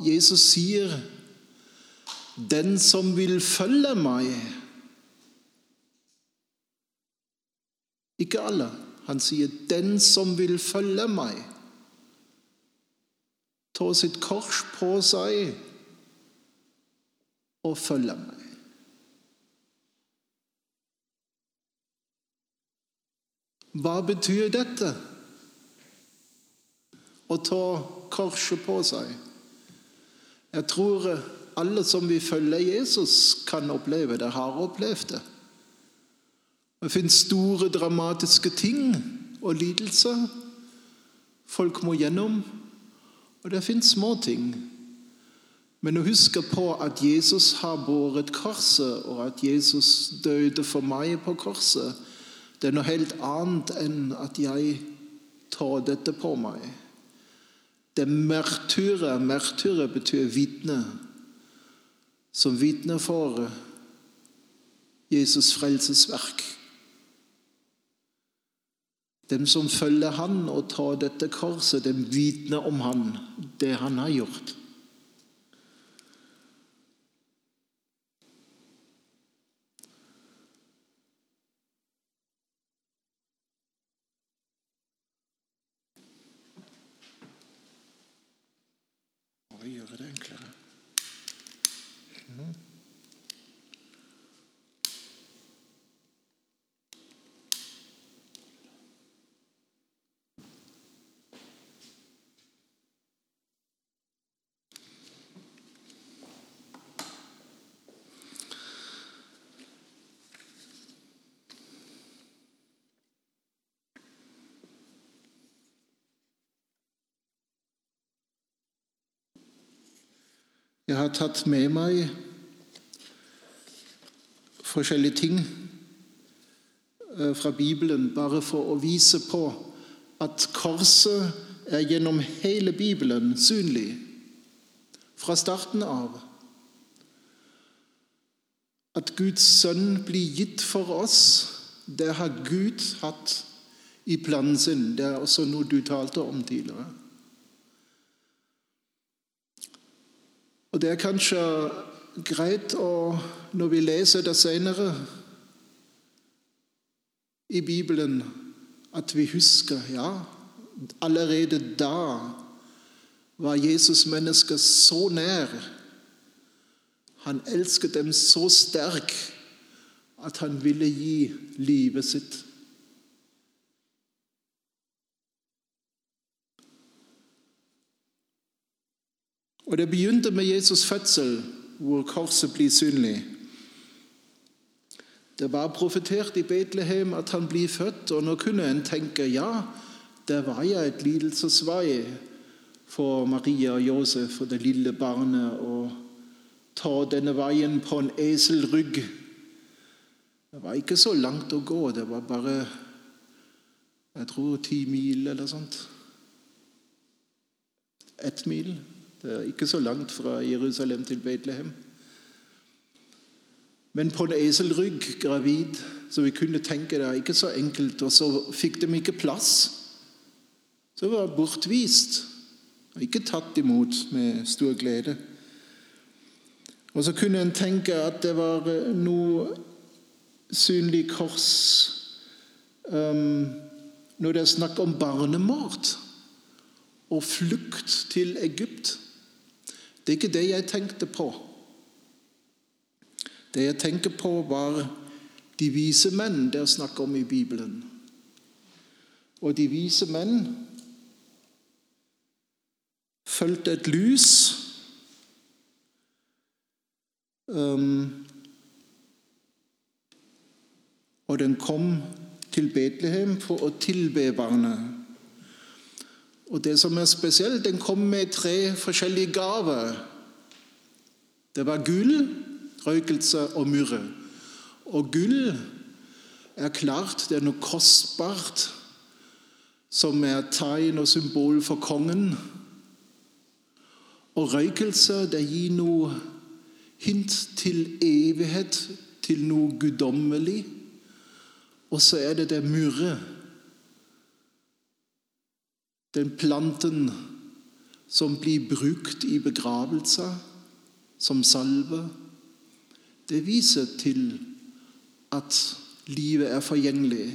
Jesus sier 'Den som vil følge meg' Ikke alle. Han sier 'den som vil følge meg'. Ta sitt kors på seg og følge meg. Hva betyr dette? Å ta korset på seg. Jeg tror alle som vil følge Jesus, kan oppleve det, har opplevd det. Det finnes store, dramatiske ting og lidelser folk må gjennom. Og det finnes små ting. Men å huske på at Jesus har båret korset, og at Jesus døde for meg på korset, det er noe helt annet enn at jeg tar dette på meg. Det martyret Martyret betyr vitne. Som vitner for Jesus' frelsesverk. Dem som følger han og tar dette korset, dem vitner om han, det han har gjort. Hva gjør det Jeg har tatt med meg forskjellige ting fra Bibelen bare for å vise på at korset er gjennom hele Bibelen synlig fra starten av. At Guds sønn blir gitt for oss, det har Gud hatt i planen sin. Det er også noe du talte om tidligere. Og Det er kanskje greit å, når vi leser det senere i Bibelen, at vi husker ja, allerede da var Jesus mennesket så nær. Han elsket dem så sterk at han ville gi livet sitt. Og Det begynte med Jesus' fødsel, hvor korset blir synlig. Det var profetert i Betlehem at han blir født, og nå kunne en tenke ja, der var ja et lidelsesvei for Maria og Josef og det lille barnet å ta denne veien på en eselrygg. Det var ikke så langt å gå, det var bare jeg tror ti mil eller sånt. Ett mil. Det er ikke så langt fra Jerusalem til Betlehem. Men på en eselrygg, gravid, så vi kunne tenke det er ikke så enkelt. Og så fikk de ikke plass. Så var bortvist. Og ikke tatt imot med stor glede. Og så kunne en tenke at det var noe synlig kors um, når det er snakk om barnemord og flukt til Egypt. Det er ikke det jeg tenkte på. Det jeg tenker på, var de vise menn det er snakk om i Bibelen. Og de vise menn fulgte et lys um, Og den kom til Betlehem for å tilbe barnet. Og det som er spesielt, Den kom med tre forskjellige gaver. Det var gull, røykelse og myrre. Og gull er klart det er noe kostbart som er tegn og symbol for kongen. Og røykelse det gir noe hint til evighet, til noe guddommelig. Og så er det det myrre. Den planten som blir brukt i begravelser som salve, det viser til at livet er forgjengelig,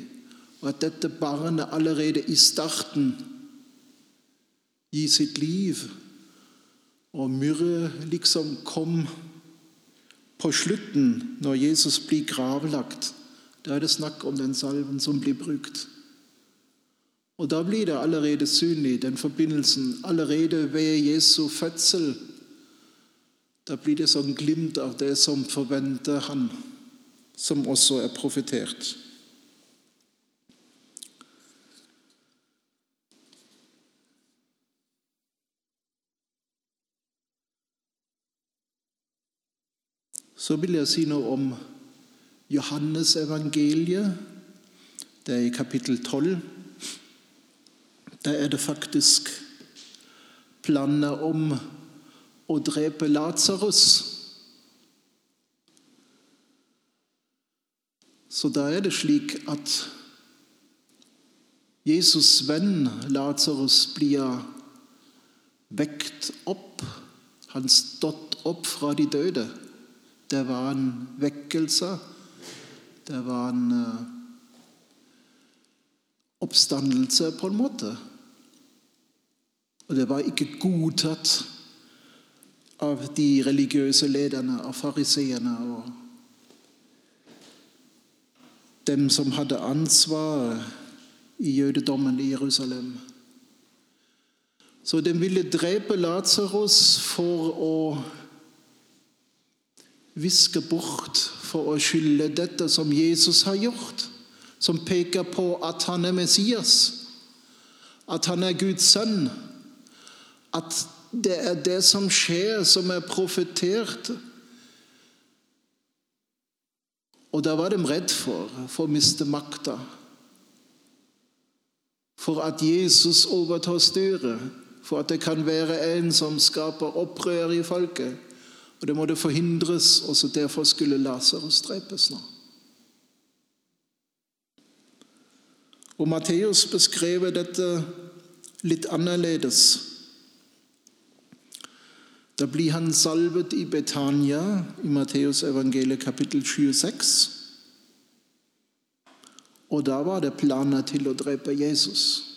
og at dette barnet allerede i starten gir sitt liv. Og myrre liksom kom på slutten, når Jesus blir gravlagt. Da er det snakk om den salven som blir brukt. Og Da blir det allerede synlig, den forbindelsen, allerede ved Jesu fødsel. Da blir det sånn glimt av det som forventer han, som også er profetert. Så vil jeg si noe om Johannes evangeliet. Det er i kapittel 12. Der er det faktisk planer om å drepe Lasarus. Så da er det slik at Jesus' venn Lasarus blir vekt opp. Han stått opp fra de døde. Det var en vekkelse. Det var en uh, oppstandelse, på en måte. Og det var ikke godtatt av de religiøse lederne, av fariseerne og dem som hadde ansvaret i jødedommen i Jerusalem. Så de ville drepe Lasarus for å viske bort, for å skylde dette som Jesus har gjort, som peker på at han er Messias, at han er Guds sønn at det er det som skjer, som er profetert. Og da var de redd for, for å miste makta. For at Jesus overtar styret. For at det kan være en som skaper opprør i folket. Og det måtte forhindres. og så Derfor skulle Lasarus drepes nå. Og Matteus beskrev dette litt annerledes. Da blir han salvet i Betania i Matteus evangeliet kapittel 26. Og da var det planer til å drepe Jesus.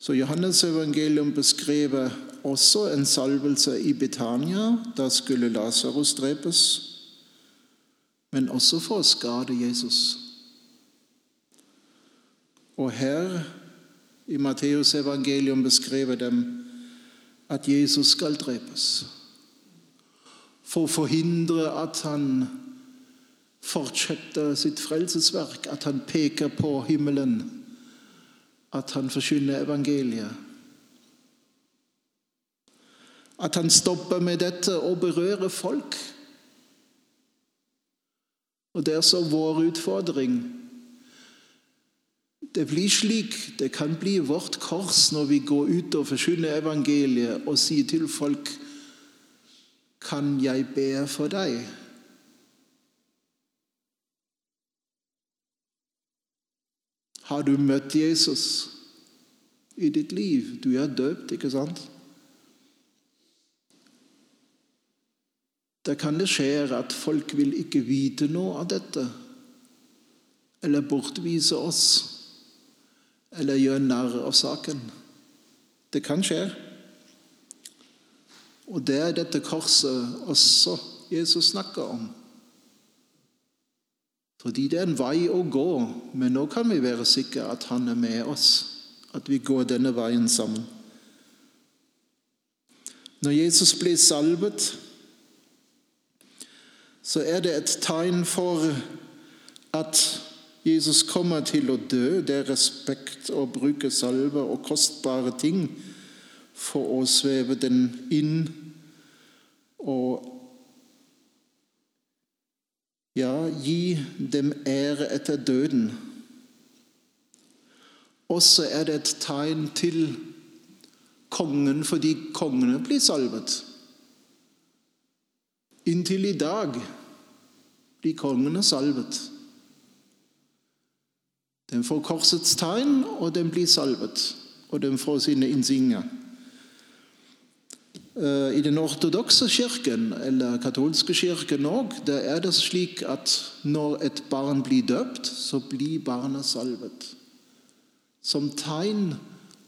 Så Johannes evangelium beskriver også en salvelse i Betania. Da skulle Lasarus drepes, men også for å skade Jesus. Og her i Matteus evangelium beskrevet dem at Jesus skal drepes. For å forhindre at han fortsetter sitt frelsesverk, at han peker på himmelen, at han forkynner evangeliet. At han stopper med dette og berører folk. Og Det er så vår utfordring det blir slik, det kan bli vårt kors når vi går ut og forkynner evangeliet og sier til folk Kan jeg be for deg? Har du møtt Jesus i ditt liv? Du er døpt, ikke sant? Da kan det skje at folk vil ikke vite noe av dette, eller bortvise oss eller gjøre narr av saken. Det kan skje. Og det er dette korset også Jesus snakker om. Fordi det er en vei å gå, men nå kan vi være sikre at han er med oss. At vi går denne veien sammen. Når Jesus blir salvet, så er det et tegn for at Jesus kommer til å dø. Det er respekt å bruke salve og kostbare ting for å sveve den inn og ja, gi dem ære etter døden. Også er det et tegn til kongen fordi kongene blir salvet. Inntil i dag blir kongene salvet. Den får korsets tegn, og den blir salvet. Og den får sine insigner. Eh, I den ortodokse kirken, eller katolske kirken òg, er det slik at når et barn blir døpt, så blir barnet salvet. Som tegn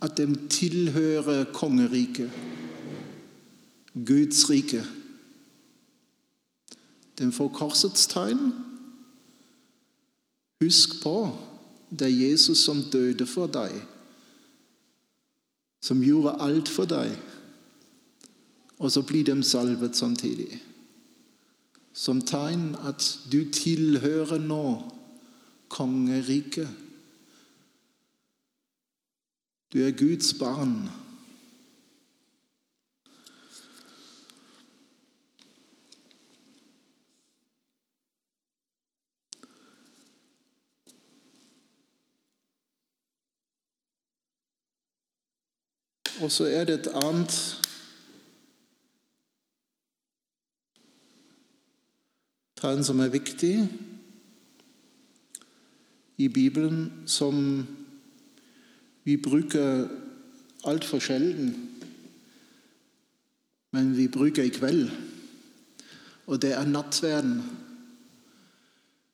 at de tilhører kongeriket, Guds rike. Den får korsets tegn. Husk på det er Jesus som døde for deg, som gjorde alt for deg. Og så blir de salvet samtidig. Som tegn at du tilhører nå kongeriket. Du er Guds barn. Og så er det et annet tegn som er viktig i Bibelen, som vi bruker altfor sjelden, men vi bruker i kveld. Og det er nattverden.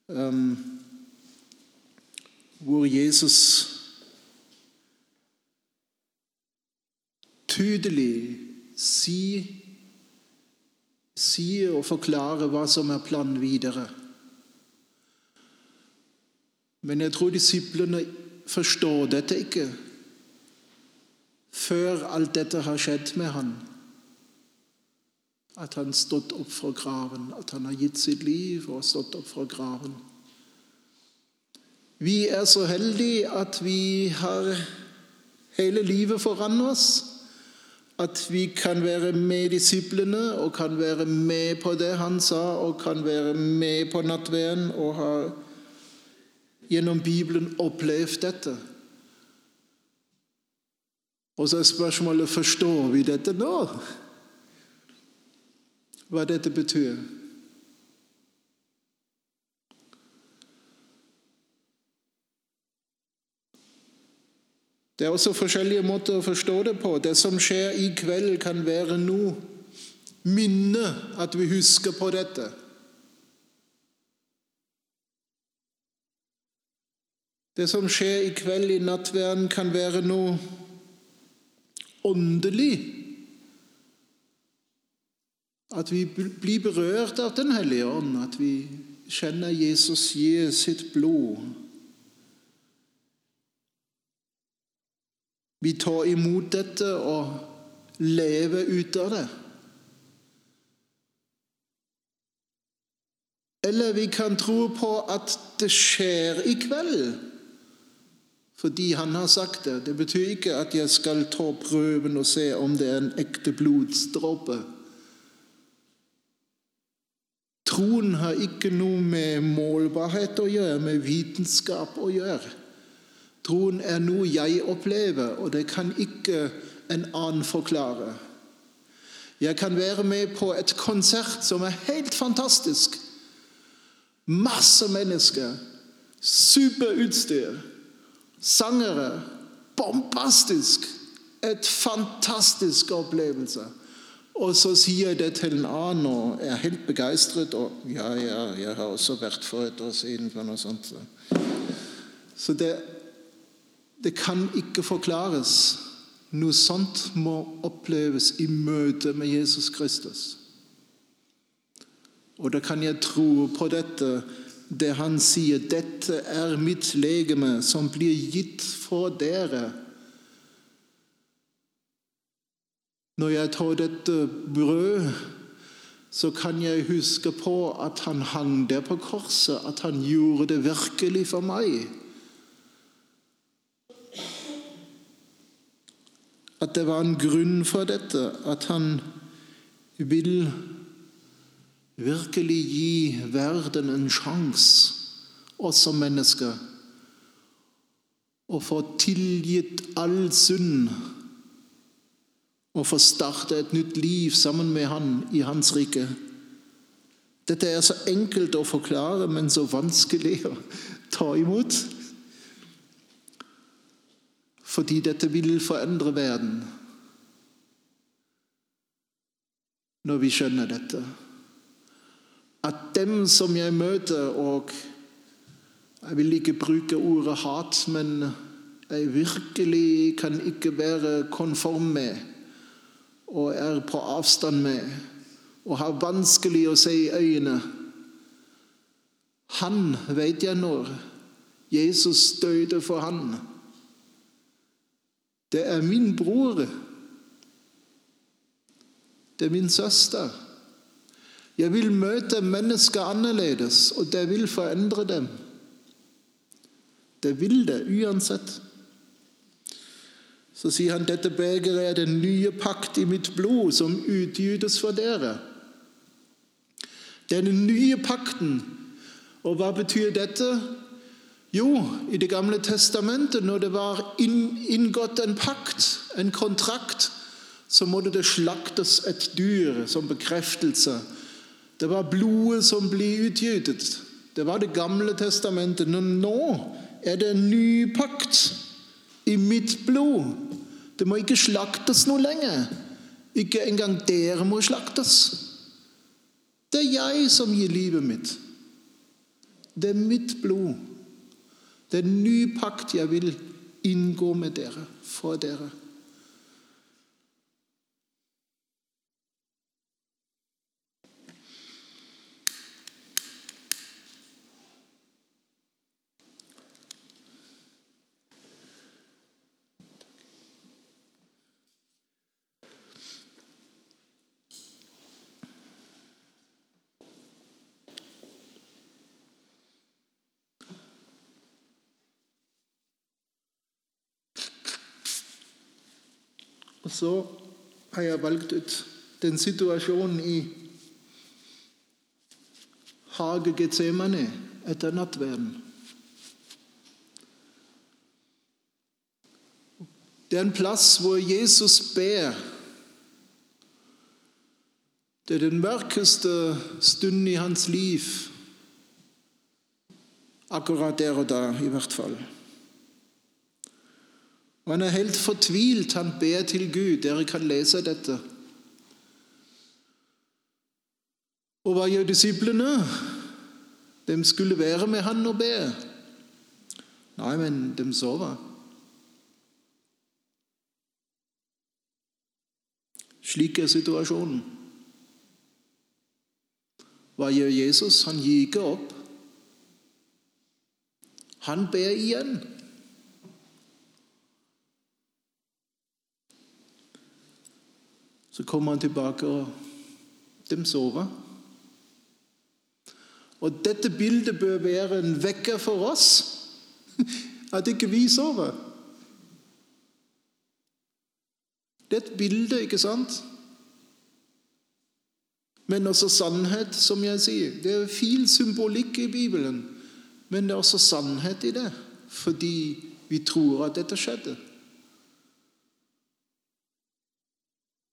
Um, hvor Jesus tydelig sier si og forklarer hva som er planen videre. Men jeg tror disiplene forstår dette ikke før alt dette har skjedd med han. At han stått opp fra graven, at han har gitt sitt liv og stått opp fra graven. Vi er så heldige at vi har hele livet foran oss at vi kan være med disiplene og kan være med på det han sa, og kan være med på nattverden og har gjennom Bibelen opplevd dette. Og så er spørsmålet forstår vi dette nå? Hva dette betyr. Det er også forskjellige måter å forstå det på. Det som skjer i kveld, kan være noe minne, at vi husker på dette. Det som skjer i kveld i nattverden, kan være noe åndelig. At vi blir berørt av Den hellige ånd, at vi kjenner Jesus gi sitt blod Vi tar imot dette og lever ut av det. Eller vi kan tro på at det skjer i kveld fordi han har sagt det. Det betyr ikke at jeg skal ta prøven og se om det er en ekte blodsdråpe. Troen har ikke noe med målbarhet å gjøre, med vitenskap å gjøre. Troen er noe jeg opplever, og det kan ikke en annen forklare. Jeg kan være med på et konsert som er helt fantastisk. Masse mennesker, superutstyr, sangere. Bombastisk. Et fantastisk opplevelse. Og så sier jeg det til en annen og er helt begeistret. Og ja, ja, jeg har også vært for et år siden på noe sånt. Så det det kan ikke forklares. Noe sånt må oppleves i møte med Jesus Kristus. Og da kan jeg tro på dette, det han sier. Dette er mitt legeme, som blir gitt for dere. Når jeg tar dette brød, så kan jeg huske på at han hang der på korset, at han gjorde det virkelig for meg. At det var en grunn for dette, at han vil virkelig gi verden en sjanse, oss som mennesker, å få tilgitt all synd og få starte et nytt liv sammen med han i hans rike. Dette er så enkelt å forklare, men så vanskelig å ta imot. Fordi dette vil forandre verden. Når vi skjønner dette. At dem som jeg møter, og jeg vil ikke bruke ordet hat, men jeg virkelig kan ikke være konform med og er på avstand med og har vanskelig å se i øynene. Han vet jeg når. Jesus døde for han. Det er min bror. Det er min søster. Jeg vil møte mennesker annerledes, og det vil forandre dem. Det vil det uansett. Så sier han dette begeret er den nye pakt i mitt blod, som utgytes for dere. Er den nye pakten. Og hva betyr dette? Jo, i Det gamle testamentet, når det var inngått en pakt, en kontrakt, så måtte det slaktes et dyr som bekreftelse. Det var blodet som ble utgytet. Det var Det gamle testamentet. Men nå er det en ny pakt i mitt blod. Det må ikke slaktes noe lenger. Ikke engang dere må slaktes. Det er jeg som gir livet mitt. Det er mitt blod. Det er en ny pakt jeg vil inngå med dere, for dere. Så har jeg valgt ut den situasjonen i hage Getsemane etter nattverden. Det er en plass hvor Jesus ber. Det er den mørkeste stunden i hans liv. Akkurat der og da, i hvert fall. Og Han er helt fortvilt. Han ber til Gud. Dere kan lese dette. Og hva gjør disiplene? De skulle være med han og be. Nei, men de sover. Slik er situasjonen. Hva gjør Jesus? Han gir ikke opp. Han ber igjen. Så kommer han tilbake, og de sover. Og dette bildet bør være en vekker for oss. At ikke vi sover. Det er et bilde, ikke sant? Men også sannhet, som jeg sier. Det er fin symbolikk i Bibelen, men det er også sannhet i det. Fordi vi tror at dette skjedde.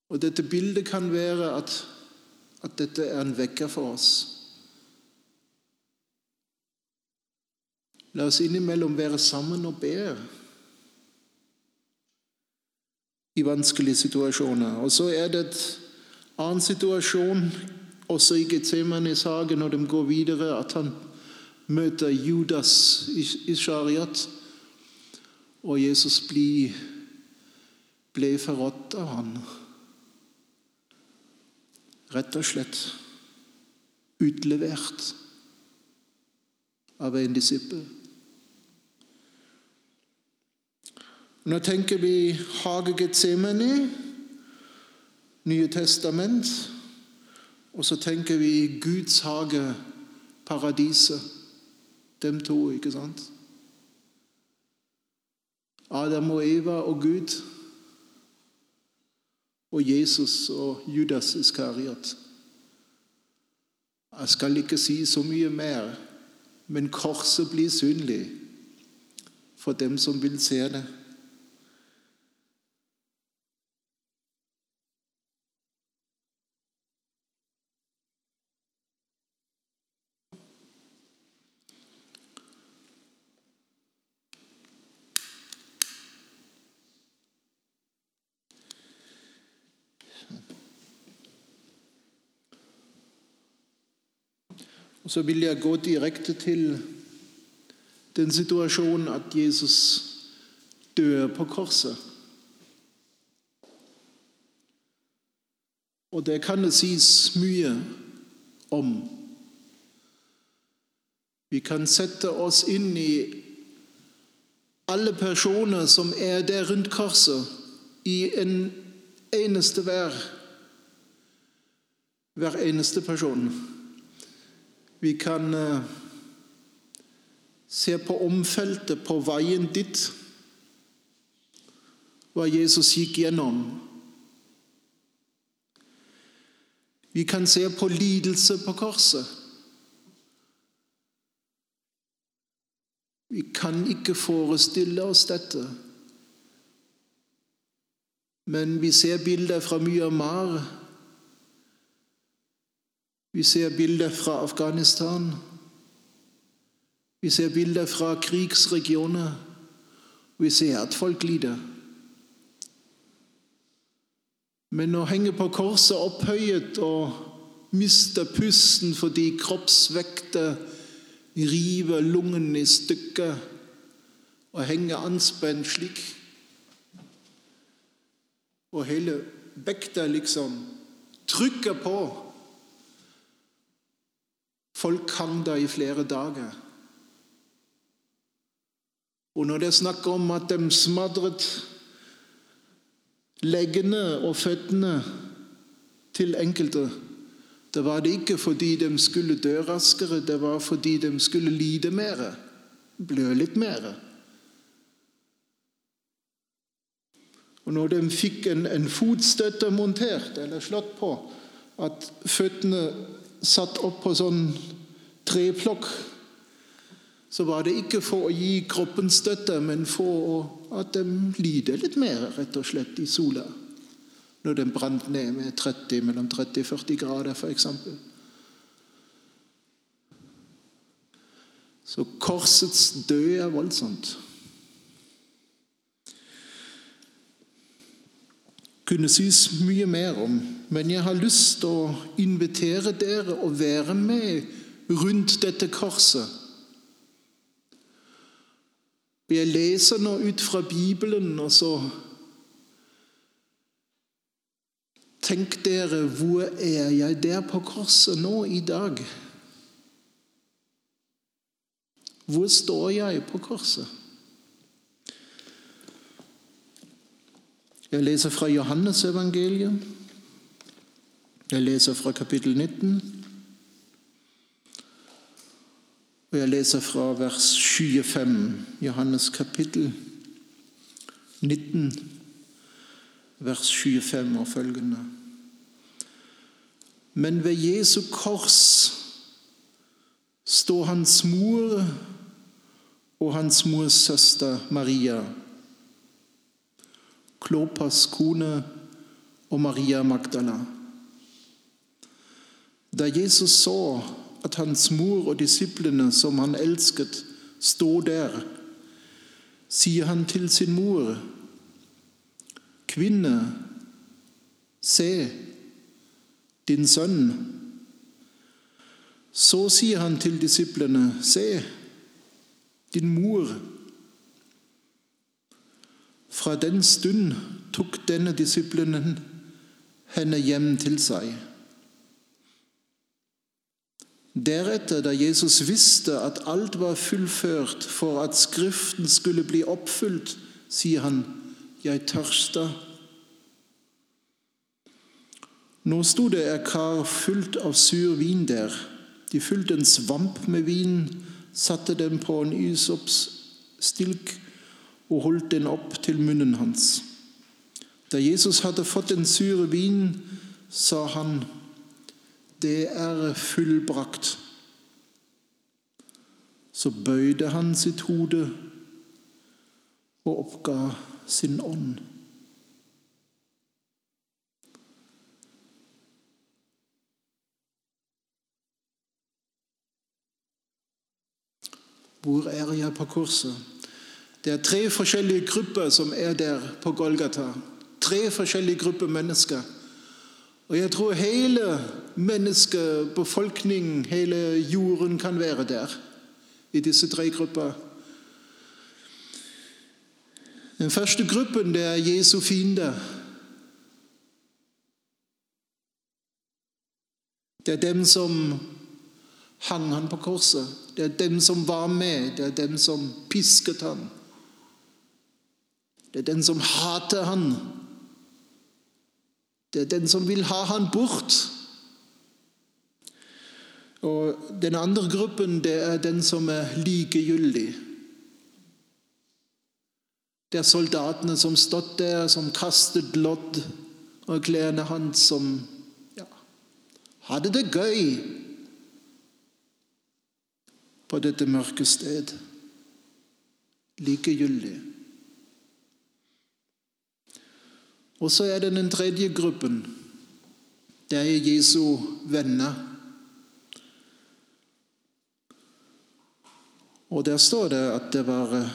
Og dette bildet kan være at, at dette er en vekker for oss. La oss innimellom være sammen og be i vanskelige situasjoner. Og så er det et annen situasjon også i Getsemane-saken når de går videre, at han møter Judas i Shariat, og Jesus ble, ble forrådt av han. Rett og slett utlevert av en disippel. Nå tenker vi Hage Getsemani, Nye testament, og så tenker vi Guds hage, paradiset. Dem to, ikke sant? Adam og Eva og Gud og Jesus og Judas Iskariot. Jeg skal ikke si så mye mer, men korset blir synlig for dem som vil se det. Så vil jeg gå direkte til den situasjonen at Jesus dør på korset. Og det kan det sies mye om. Vi kan sette oss inn i alle personer som er der rundt korset, i en eneste hver. Hver eneste person. Vi kan uh, se på omfeltet på veien dit, hva Jesus gikk gjennom. Vi kan se på lidelse på korset. Vi kan ikke forestille oss dette. Men vi ser bilder fra Myanmar. Vi ser bilder fra Afghanistan. Vi ser bilder fra krigsregioner. Vi ser at folk lider. Men å henge på korset opphøyet og miste pusten fordi kroppsvekter river lungene i stykker og henge anspent slik Og hele vekta liksom trykker på. Folk hang der i flere dager. Og når det er snakk om at de smadret leggene og føttene til enkelte, det var det ikke fordi de skulle dø raskere, det var fordi de skulle lide mer, blø litt mer. Og når de fikk en, en fotstøtte montert eller slått på, at føttene satt opp på sånn treplokk så var det ikke for å gi kroppen støtte, men for at de lider litt mer, rett og slett, i sola. Når den brant ned med 30, mellom 30 og 40 grader, f.eks. Så korsets død er voldsomt. kunne sies mye mer om, men jeg har lyst til å invitere dere å være med rundt dette korset jeg leser nå ut fra Bibelen, og så Tenk dere, hvor er jeg der på korset nå i dag? Hvor står jeg på korset? Jeg leser fra Johannes evangeliet. Jeg leser fra kapittel 19. Og jeg leser vers 25, Johannes kapittel 19, vers 25 og følgende. Men ved Jesu kors står hans mor og hans mors søster Maria, Klopas kone og Maria Magdala. Da Jesus så at hans mor og disiplene som han elsket, sto der, sier han til sin mor, Kvinne, se din sønn. Så sier han til disiplene, se din mor. Fra den stund tok denne disiplinen henne hjem til seg. Deretter, da Jesus visste at alt var fullført for at Skriften skulle bli oppfylt, sier han, 'Jeg tørsta'. Nå sto det et kar fullt av sur vin der. De fylte en svamp med vin, satte den på en ysoppstilk og holdt den opp til munnen hans. Da Jesus hadde fått den sure vin, sa han, det er fullbrakt. Så bøyde han sitt hode og oppga sin ånd. Hvor er jeg på korset? Det er tre forskjellige grupper som er der på Golgata. Tre forskjellige grupper mennesker. Og jeg tror hele menneskebefolkningen, hele jorden, kan være der i disse tre grupper. Den første gruppen det er Jesu fiender. Det er dem som hang han på korset. Det er dem som var med. Det er dem som pisket han. Det er den som hater han. Det er den som vil ha han bort. Og Den andre gruppen det er den som er likegyldig. Det er soldatene som stått der, som kastet lodd, og klærne hans som ja, hadde det gøy på dette mørke sted. Likegyldig. Og så er det den tredje gruppen. Det er Jesu venner. Og der står det at det var eh,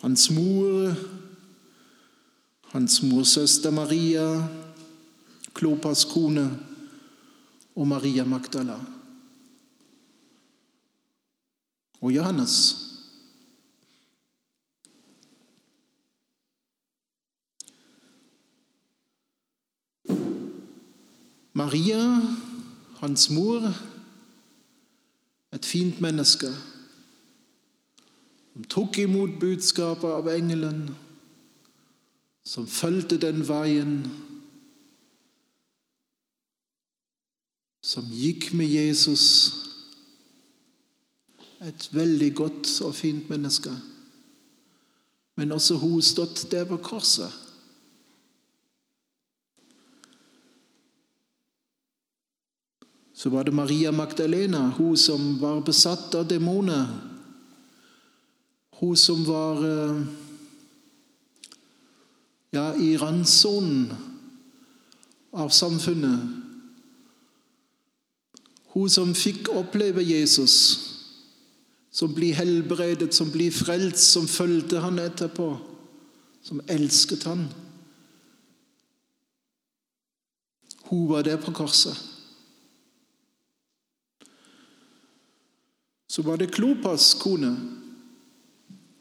hans mor, hans morsøster Maria, Klopas kone og Maria Magdala. Og Johannes. Maria, hans mor, et fint menneske som tok imot budskapet av engelen, som fulgte den veien, som gikk med Jesus. Et veldig godt og fint menneske. Men også hun stått der på korset. Så var det Maria Magdalena, hun som var besatt av demoner hun som var eh, ja, i randsonen av samfunnet. Hun som fikk oppleve Jesus, som blir helbredet, som blir frelst, som fulgte han etterpå, som elsket han. Hun var der på korset. Så var det Klopas kone.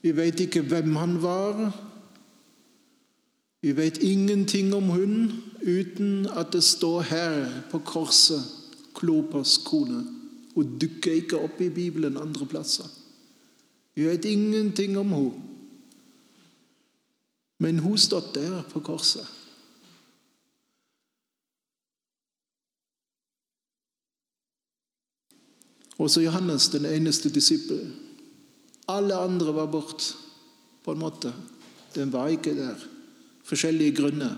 Vi vet ikke hvem han var. Vi vet ingenting om hun uten at det står her på korset Klopas kone. Hun dukker ikke opp i Bibelen andre plasser. Vi vet ingenting om hun. Men hun stod der på korset. Også Johannes, den eneste disippel. Alle andre var bort, på en måte. Den var ikke der. Forskjellige grunner.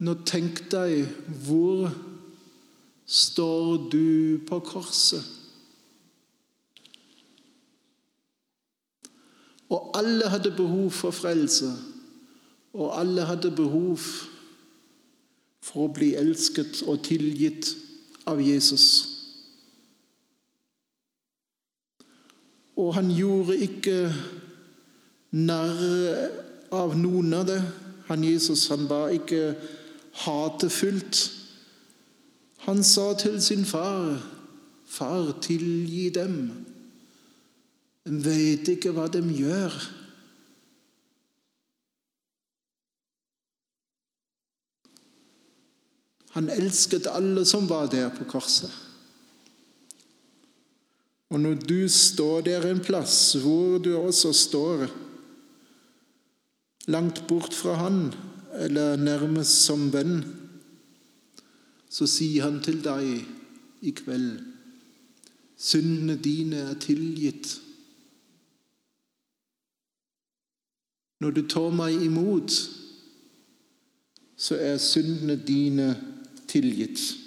Nå tenk deg hvor står du på korset? Og alle hadde behov for frelse, og alle hadde behov for å bli elsket og tilgitt av Jesus. Og han gjorde ikke narr av noen av det. Han Jesus han var ikke hatefullt. Han sa til sin far, 'Far, tilgi dem. De vet ikke hva de gjør.' Han elsket alle som var der på korset. Og når du står der en plass hvor du også står, langt bort fra Han, eller nærmest som venn, så sier Han til deg i kveld syndene dine er tilgitt. Når du tar meg imot, så er syndene dine tilgitt.